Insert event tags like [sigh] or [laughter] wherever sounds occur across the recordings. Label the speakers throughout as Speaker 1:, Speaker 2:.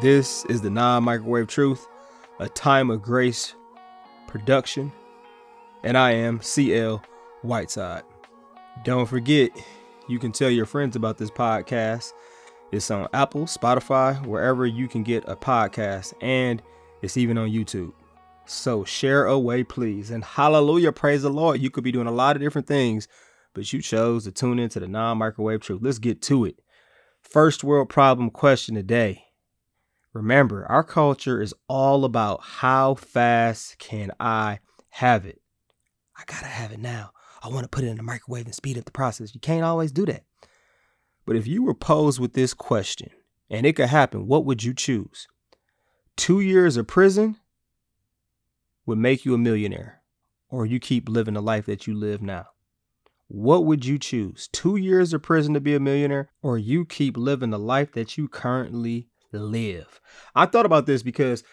Speaker 1: This is the Non Microwave Truth, a time of grace production, and I am CL Whiteside. Don't forget, you can tell your friends about this podcast. It's on Apple, Spotify, wherever you can get a podcast, and it's even on YouTube. So share away, please. And hallelujah, praise the Lord. You could be doing a lot of different things, but you chose to tune into the non microwave truth. Let's get to it. First world problem question today. Remember, our culture is all about how fast can I have it? I gotta have it now. I want to put it in the microwave and speed up the process. You can't always do that. But if you were posed with this question, and it could happen, what would you choose? Two years of prison would make you a millionaire, or you keep living the life that you live now? What would you choose? Two years of prison to be a millionaire, or you keep living the life that you currently live? I thought about this because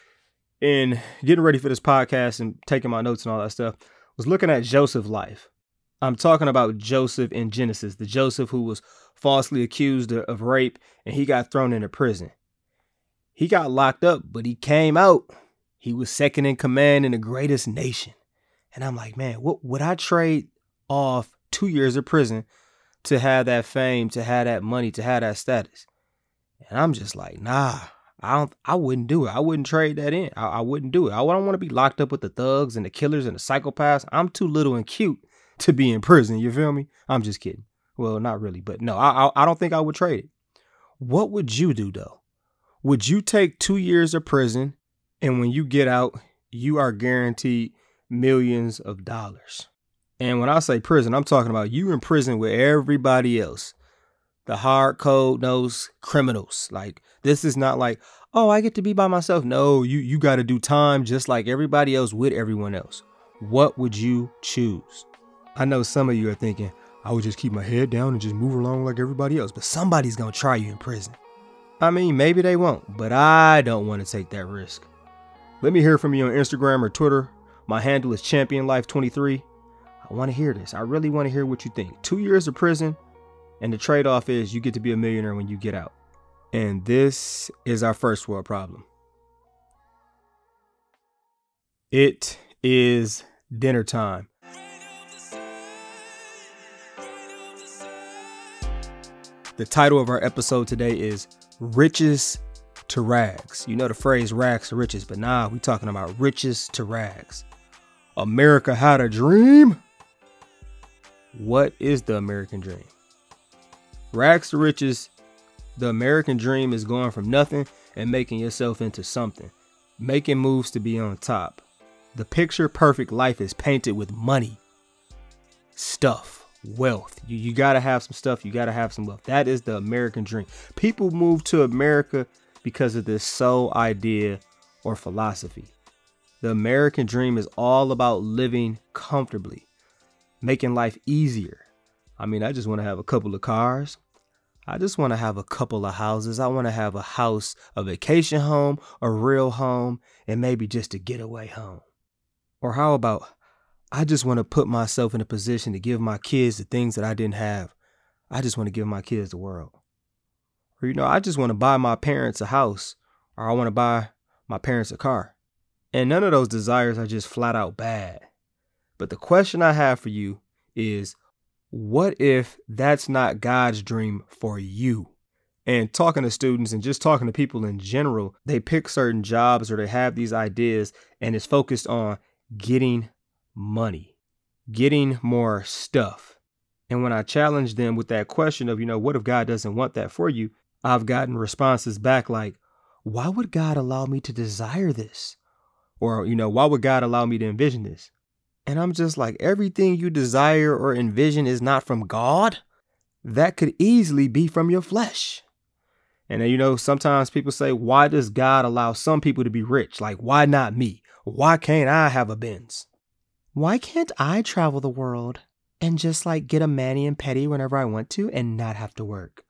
Speaker 1: in getting ready for this podcast and taking my notes and all that stuff, was looking at Joseph's life. I'm talking about Joseph in Genesis, the Joseph who was falsely accused of rape and he got thrown into prison. He got locked up, but he came out he was second in command in the greatest nation. And I'm like, man, what would I trade off two years of prison to have that fame, to have that money, to have that status? And I'm just like, nah, I don't I wouldn't do it. I wouldn't trade that in. I, I wouldn't do it. I don't want to be locked up with the thugs and the killers and the psychopaths. I'm too little and cute [laughs] to be in prison. You feel me? I'm just kidding. Well, not really, but no, I, I, I don't think I would trade it. What would you do though? Would you take two years of prison and when you get out, you are guaranteed millions of dollars. And when I say prison, I'm talking about you in prison with everybody else. The hard code knows criminals. Like this is not like, oh, I get to be by myself. No, you you got to do time just like everybody else with everyone else. What would you choose? I know some of you are thinking, I would just keep my head down and just move along like everybody else, but somebody's going to try you in prison. I mean, maybe they won't, but I don't want to take that risk. Let me hear from you on Instagram or Twitter. My handle is championlife23. I want to hear this. I really want to hear what you think. Two years of prison, and the trade off is you get to be a millionaire when you get out. And this is our first world problem. It is dinner time. The title of our episode today is Riches to rags. You know the phrase rags to riches, but nah, we talking about riches to rags. America had a dream. What is the American dream? Rags to riches, the American dream is going from nothing and making yourself into something, making moves to be on top. The picture perfect life is painted with money, stuff, wealth. You, you got to have some stuff, you got to have some wealth. That is the American dream. People move to America because of this sole idea or philosophy. The American dream is all about living comfortably, making life easier. I mean, I just want to have a couple of cars. I just want to have a couple of houses. I want to have a house, a vacation home, a real home, and maybe just a getaway home. Or how about I just want to put myself in a position to give my kids the things that I didn't have. I just want to give my kids the world. Or, you know, I just want to buy my parents a house or I want to buy my parents a car. And none of those desires are just flat out bad. But the question I have for you is what if that's not God's dream for you? And talking to students and just talking to people in general, they pick certain jobs or they have these ideas and it's focused on getting money, getting more stuff. And when I challenge them with that question of, you know, what if God doesn't want that for you? I've gotten responses back like, why would God allow me to desire this? Or, you know, why would God allow me to envision this? And I'm just like, everything you desire or envision is not from God. That could easily be from your flesh. And then, you know, sometimes people say, why does God allow some people to be rich? Like, why not me? Why can't I have a Benz? Why can't I travel the world and just like get a mani and pedi whenever I want to and not have to work?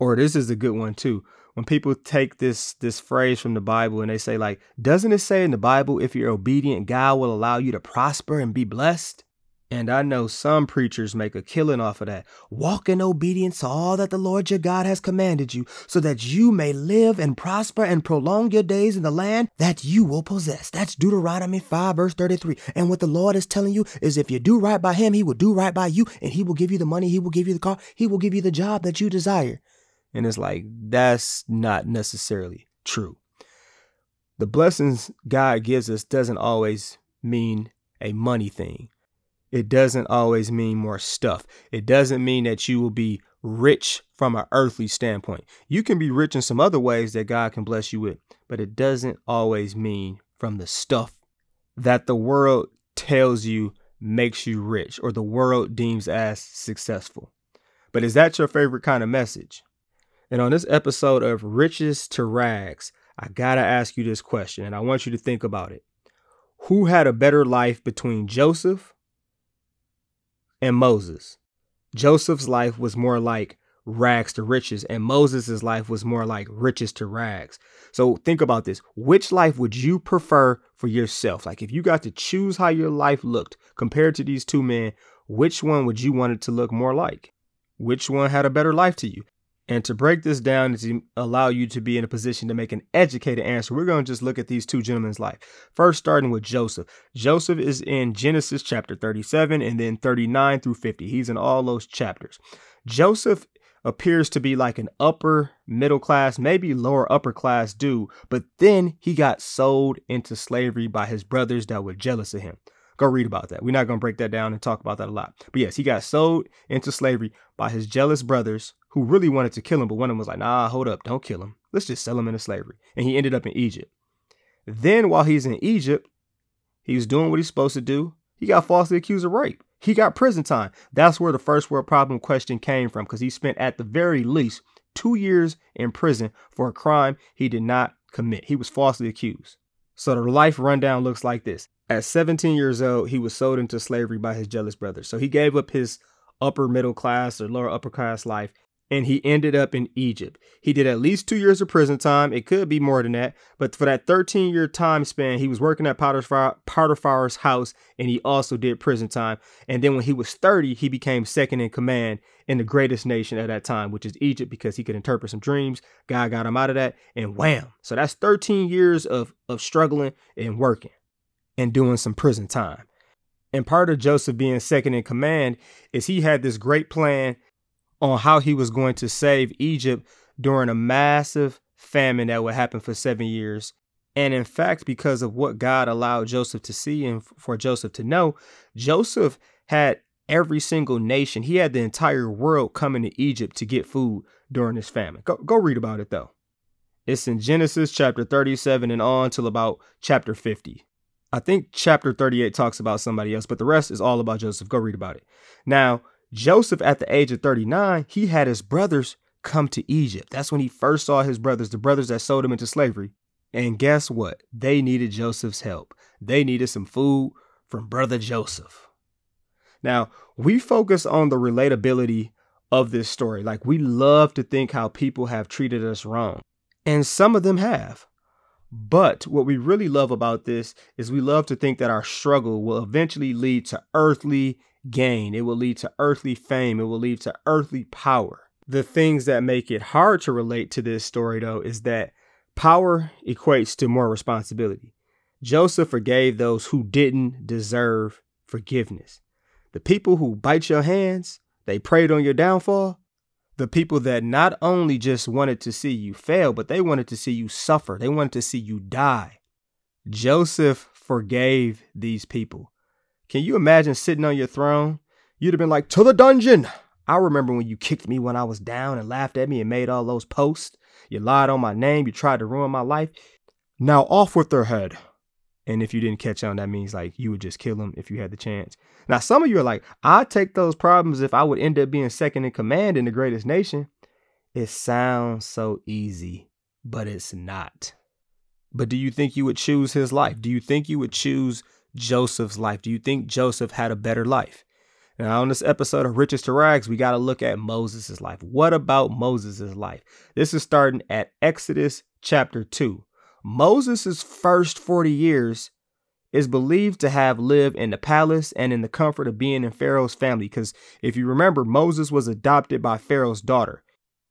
Speaker 1: Or this is a good one too. When people take this this phrase from the Bible and they say like, doesn't it say in the Bible if you're obedient, God will allow you to prosper and be blessed? And I know some preachers make a killing off of that. Walk in obedience to all that the Lord your God has commanded you, so that you may live and prosper and prolong your days in the land that you will possess. That's Deuteronomy 5, verse 33. And what the Lord is telling you is if you do right by him, he will do right by you, and he will give you the money, he will give you the car, he will give you the job that you desire. And it's like, that's not necessarily true. The blessings God gives us doesn't always mean a money thing it doesn't always mean more stuff. It doesn't mean that you will be rich from an earthly standpoint. You can be rich in some other ways that God can bless you with, but it doesn't always mean from the stuff that the world tells you makes you rich or the world deems as successful. But is that your favorite kind of message? And on this episode of Riches to Rags, I gotta ask you this question and I want you to think about it. Who had a better life between Joseph and Moses. Joseph's life was more like rags to riches, and Moses' life was more like riches to rags. So think about this. Which life would you prefer for yourself? Like if you got to choose how your life looked compared to these two men, which one would you want it to look more like? Which one had a better life to you? And to break this down and to allow you to be in a position to make an educated answer, we're going to just look at these two gentlemen's life. First, starting with Joseph. Joseph is in Genesis chapter 37 and then 39 through 50. He's in all those chapters. Joseph appears to be like an upper middle class, maybe lower upper class dude, but then he got sold into slavery by his brothers that were jealous of him. Go read about that. We're not going to break that down and talk about that a lot. But yes, he got sold into slavery by his jealous brothers who really wanted to kill him, but one of them was like, nah, hold up, don't kill him. Let's just sell him into slavery. And he ended up in Egypt. Then while he's in Egypt, he was doing what he's supposed to do. He got falsely accused of rape. He got prison time. That's where the first world problem question came from because he spent at the very least two years in prison for a crime he did not commit. He was falsely accused. So the life rundown looks like this. At 17 years old, he was sold into slavery by his jealous brother. So he gave up his upper middle class or lower upper class life and he ended up in Egypt. He did at least two years of prison time. It could be more than that, but for that 13 year time span, he was working at Potiphar, Potiphar's house and he also did prison time. And then when he was 30, he became second in command in the greatest nation at that time, which is Egypt, because he could interpret some dreams. God got him out of that, and wham. So that's 13 years of, of struggling and working and doing some prison time. And part of Joseph being second in command is he had this great plan on how he was going to save Egypt during a massive famine that would happen for seven years. And in fact, because of what God allowed Joseph to see and for Joseph to know, Joseph had every single nation, he had the entire world coming to Egypt to get food during this famine. Go, go read about it though. It's in Genesis chapter 37 and on till about chapter 50. I think chapter 38 talks about somebody else, but the rest is all about Joseph. Go read about it. Now, Joseph, at the age of 39, he had his brothers come to Egypt. That's when he first saw his brothers, the brothers that sold him into slavery. And guess what? They needed Joseph's help. They needed some food from brother Joseph. Now, we focus on the relatability of this story. Like, we love to think how people have treated us wrong, and some of them have. But what we really love about this is we love to think that our struggle will eventually lead to earthly gain. It will lead to earthly fame. It will lead to earthly power. The things that make it hard to relate to this story, though, is that power equates to more responsibility. Joseph forgave those who didn't deserve forgiveness. The people who bite your hands, they preyed on your downfall. The people that not only just wanted to see you fail, but they wanted to see you suffer. They wanted to see you die. Joseph forgave these people. Can you imagine sitting on your throne? You'd have been like, to the dungeon. I remember when you kicked me when I was down and laughed at me and made all those posts. You lied on my name. You tried to ruin my life. Now off with their head. And if you didn't catch on, that means like you would just kill them if you had the chance. Now, some of you are like, I'd take those problems if I would end up being second in command in the greatest nation. It sounds so easy, but it's not. But do you think you would choose his life? Do you think you would choose Joseph's life? Do you think Joseph had a better life? Now, on this episode of Riches to Rags, we got to look at Moses' life. What about Moses' life? This is starting at Exodus chapter 2. Moses' first 40 years is believed to have lived in the palace and in the comfort of being in Pharaoh's family. Because if you remember, Moses was adopted by Pharaoh's daughter.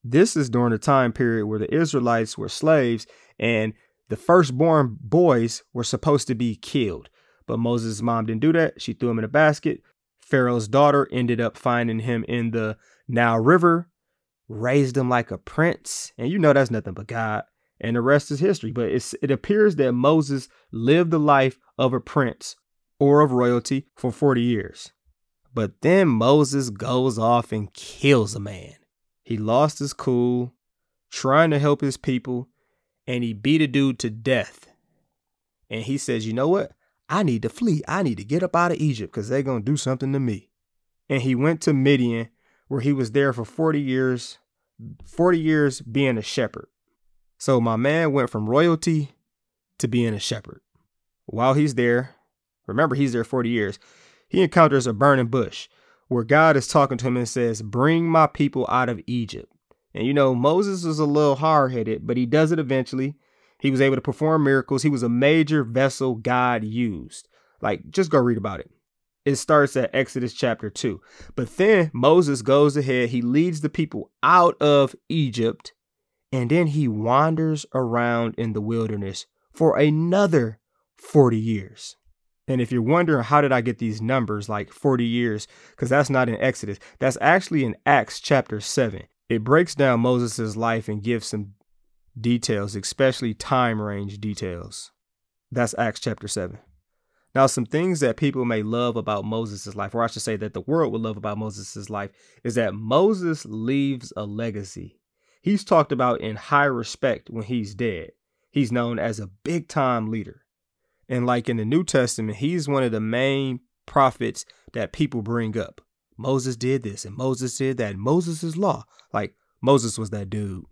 Speaker 1: This is during the time period where the Israelites were slaves and the firstborn boys were supposed to be killed. But Moses' mom didn't do that. She threw him in a basket. Pharaoh's daughter ended up finding him in the Nile River, raised him like a prince. And you know that's nothing but God. And the rest is history. But it appears that Moses lived the life of a prince or of royalty for 40 years. But then Moses goes off and kills a man. He lost his cool, trying to help his people, and he beat a dude to death. And he says, You know what? I need to flee. I need to get up out of Egypt because they're going to do something to me. And he went to Midian, where he was there for 40 years, 40 years being a shepherd. So my man went from royalty to being a shepherd. While he's there, remember he's there 40 years, he encounters a burning bush where God is talking to him and says, Bring my people out of Egypt. And you know, Moses was a little hard headed, but he does it eventually. He was able to perform miracles. He was a major vessel God used. Like, just go read about it. It starts at Exodus chapter 2. But then Moses goes ahead, he leads the people out of Egypt, and then he wanders around in the wilderness for another 40 years. And if you're wondering how did I get these numbers like 40 years, because that's not in Exodus, that's actually in Acts chapter 7. It breaks down Moses' life and gives some details, especially time range details. That's Acts chapter 7. Now, some things that people may love about Moses' life, or I should say that the world would love about Moses' life, is that Moses leaves a legacy. He's talked about in high respect when he's dead. He's known as a big time leader. And like in the New Testament, he's one of the main prophets that people bring up. Moses did this and Moses did that. Moses' law. Like Moses was that dude.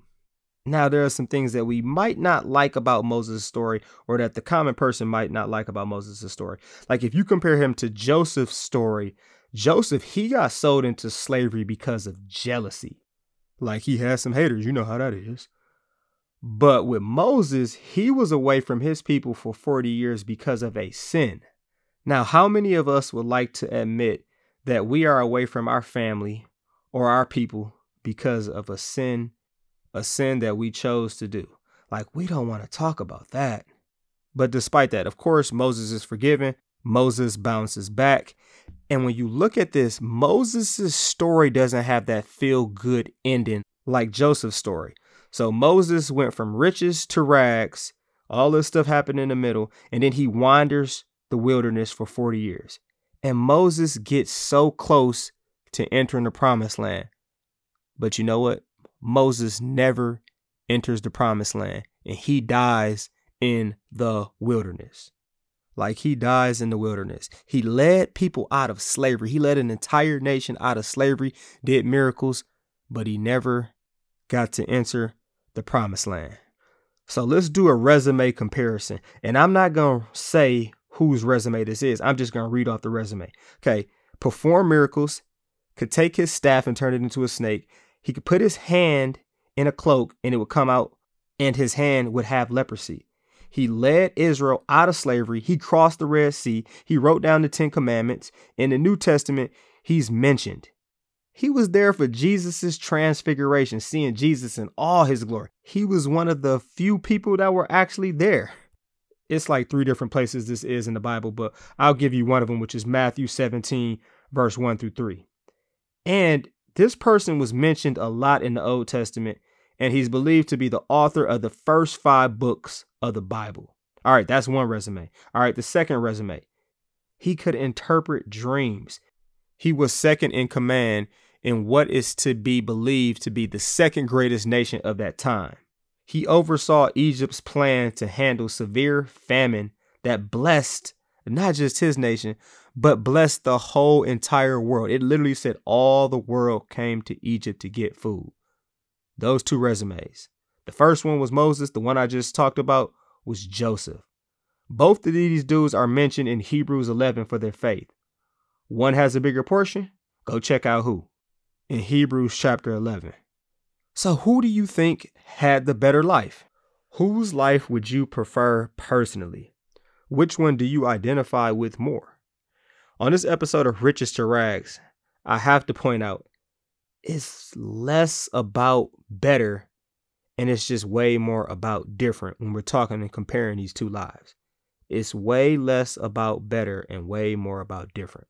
Speaker 1: Now, there are some things that we might not like about Moses' story, or that the common person might not like about Moses' story. Like if you compare him to Joseph's story, Joseph, he got sold into slavery because of jealousy. Like he had some haters, you know how that is. But with Moses, he was away from his people for 40 years because of a sin. Now, how many of us would like to admit that we are away from our family or our people because of a sin a sin that we chose to do. Like, we don't want to talk about that. But despite that, of course, Moses is forgiven. Moses bounces back. And when you look at this, Moses' story doesn't have that feel good ending like Joseph's story. So Moses went from riches to rags. All this stuff happened in the middle. And then he wanders the wilderness for 40 years. And Moses gets so close to entering the promised land. But you know what? Moses never enters the promised land and he dies in the wilderness. Like he dies in the wilderness. He led people out of slavery. He led an entire nation out of slavery, did miracles, but he never got to enter the promised land. So let's do a resume comparison. And I'm not going to say whose resume this is. I'm just going to read off the resume. Okay. Perform miracles, could take his staff and turn it into a snake, he could put his hand in a cloak and it would come out and his hand would have leprosy. He led Israel out of slavery. He crossed the Red Sea. He wrote down the Ten Commandments. In the New Testament, he's mentioned. He was there for Jesus' transfiguration, seeing Jesus in all his glory. He was one of the few people that were actually there. It's like three different places this is in the Bible, but I'll give you one of them, which is Matthew 17, verse 1 through 3. And this person was mentioned a lot in the Old Testament, and he's believed to be the author of the first five books of the Bible. All right, that's one resume. All right, the second resume. He could interpret dreams. He was second in command in what is to be believed to be the second greatest nation of that time. He oversaw Egypt's plan to handle severe famine that blessed not just his nation, but blessed the whole entire world. It literally said all the world came to Egypt to get food. Those two resumes. The first one was Moses, the one I just talked about was Joseph. Both of these dudes are mentioned in Hebrews 11 for their faith. One has a bigger portion. Go check out who in Hebrews chapter 11. So, who do you think had the better life? Whose life would you prefer personally? Which one do you identify with more? On this episode of Riches to Rags, I have to point out it's less about better and it's just way more about different when we're talking and comparing these two lives. It's way less about better and way more about different.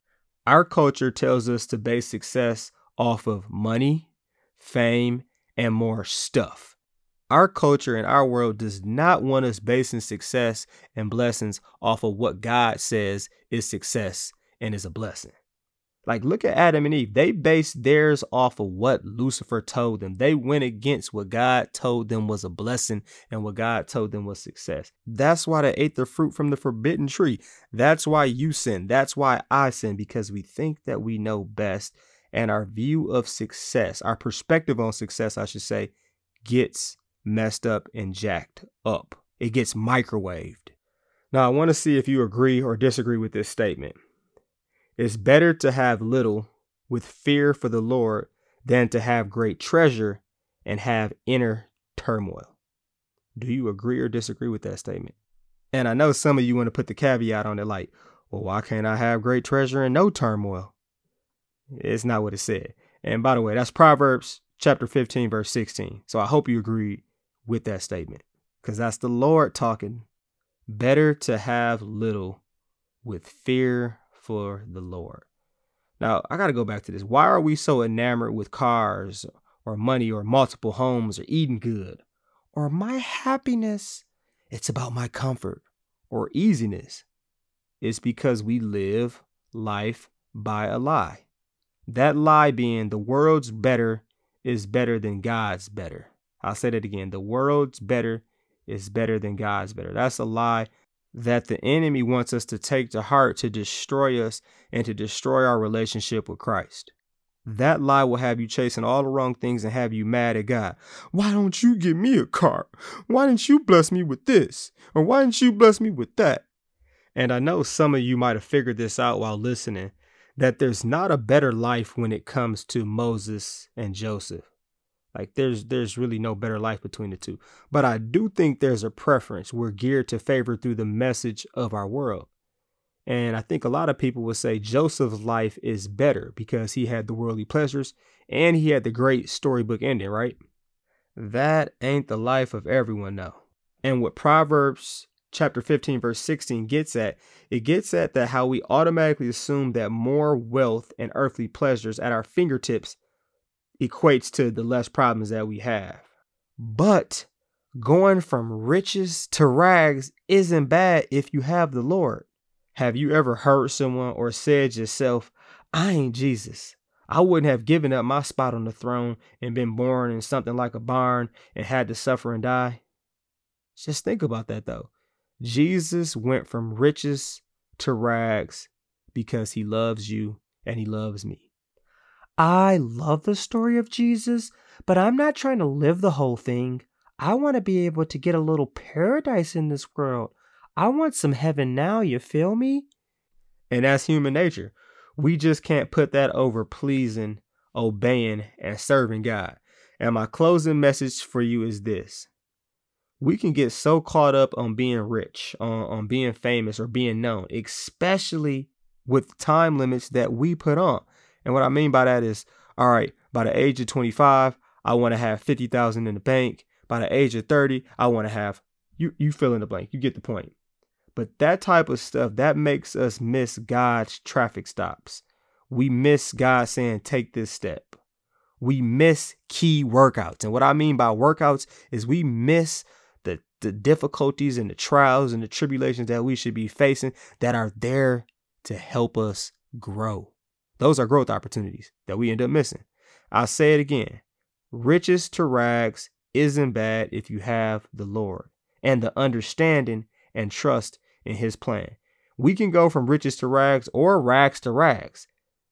Speaker 1: Our culture tells us to base success off of money, fame, and more stuff. Our culture and our world does not want us basing success and blessings off of what God says is success and is a blessing. Like, look at Adam and Eve. They based theirs off of what Lucifer told them. They went against what God told them was a blessing and what God told them was success. That's why they ate the fruit from the forbidden tree. That's why you sin. That's why I sin, because we think that we know best. And our view of success, our perspective on success, I should say, gets messed up and jacked up. It gets microwaved. Now, I want to see if you agree or disagree with this statement. It's better to have little with fear for the Lord than to have great treasure and have inner turmoil. Do you agree or disagree with that statement? And I know some of you want to put the caveat on it like, well, why can't I have great treasure and no turmoil? It's not what it said. And by the way, that's Proverbs chapter 15, verse 16. So I hope you agree with that statement because that's the Lord talking. Better to have little with fear for the Lord. Now, I got to go back to this. Why are we so enamored with cars or money or multiple homes or eating good or my happiness? It's about my comfort or easiness. It's because we live life by a lie. That lie being the world's better is better than God's better. I'll say that again. The world's better is better than God's better. That's a lie that the enemy wants us to take to heart to destroy us and to destroy our relationship with Christ. That lie will have you chasing all the wrong things and have you mad at God. Why don't you give me a car? Why didn't you bless me with this? Or why didn't you bless me with that? And I know some of you might have figured this out while listening that there's not a better life when it comes to Moses and Joseph. Like there's there's really no better life between the two. But I do think there's a preference we're geared to favor through the message of our world. And I think a lot of people would say Joseph's life is better because he had the worldly pleasures and he had the great storybook ending, right? That ain't the life of everyone though. And what Proverbs chapter 15 verse 16 gets at, it gets at that how we automatically assume that more wealth and earthly pleasures at our fingertips equates to the less problems that we have. But going from riches to rags isn't bad if you have the Lord. Have you ever heard someone or said yourself, I ain't Jesus. I wouldn't have given up my spot on the throne and been born in something like a barn and had to suffer and die? Just think about that though. Jesus went from riches to rags because he loves you and he loves me. I love the story of Jesus, but I'm not trying to live the whole thing. I want to be able to get a little paradise in this world. I want some heaven now, you feel me? And that's human nature. We just can't put that over pleasing, obeying, and serving God. And my closing message for you is this we can get so caught up on being rich, on, on being famous, or being known, especially with time limits that we put on. And what I mean by that is, all right, by the age of 25, I want to have 50,000 in the bank. By the age of 30, I want to have you you fill in the blank. You get the point. But that type of stuff that makes us miss God's traffic stops. We miss God saying take this step. We miss key workouts. And what I mean by workouts is we miss the the difficulties and the trials and the tribulations that we should be facing that are there to help us grow. Those are growth opportunities that we end up missing. I'll say it again riches to rags isn't bad if you have the Lord and the understanding and trust in His plan. We can go from riches to rags or rags to rags.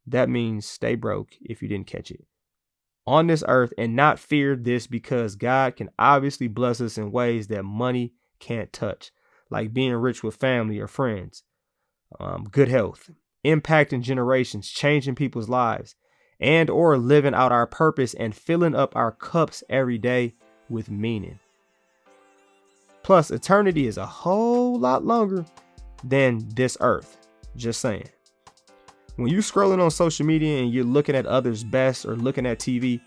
Speaker 1: That means stay broke if you didn't catch it. On this earth and not fear this because God can obviously bless us in ways that money can't touch, like being rich with family or friends, um, good health, impacting generations, changing people's lives, and or living out our purpose and filling up our cups every day with meaning. Plus, eternity is a whole lot longer than this earth. Just saying. When you're scrolling on social media and you're looking at others' best or looking at TV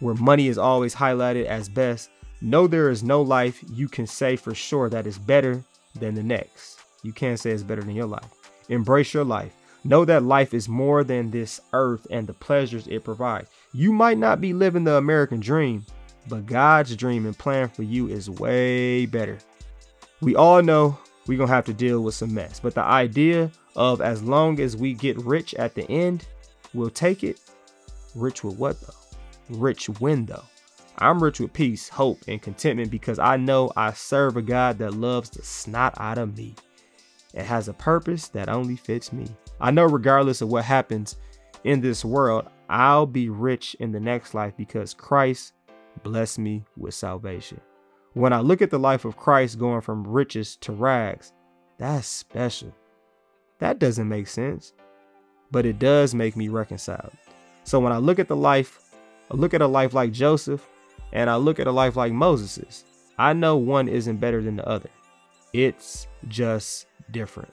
Speaker 1: where money is always highlighted as best, know there is no life you can say for sure that is better than the next. You can't say it's better than your life. Embrace your life. Know that life is more than this earth and the pleasures it provides. You might not be living the American dream, but God's dream and plan for you is way better. We all know we're going to have to deal with some mess, but the idea of as long as we get rich at the end, we'll take it. Rich with what though? Rich when though? I'm rich with peace, hope, and contentment because I know I serve a God that loves the snot out of me and has a purpose that only fits me. I know regardless of what happens in this world, I'll be rich in the next life because Christ blessed me with salvation. When I look at the life of Christ going from riches to rags, that's special. That doesn't make sense, but it does make me reconciled. So when I look at the life, I look at a life like Joseph, and I look at a life like Moses's, I know one isn't better than the other. It's just different.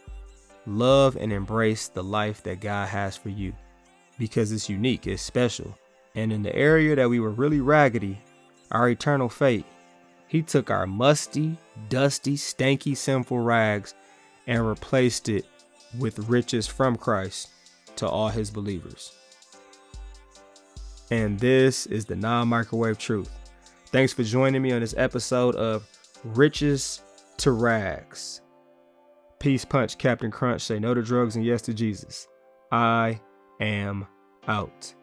Speaker 1: Love and embrace the life that God has for you because it's unique, it's special. And in the area that we were really raggedy, our eternal fate, He took our musty, dusty, stanky, sinful rags and replaced it with riches from Christ to all His believers. And this is the non microwave truth. Thanks for joining me on this episode of Riches to Rags. Peace Punch, Captain Crunch, say no to drugs and yes to Jesus. I am out.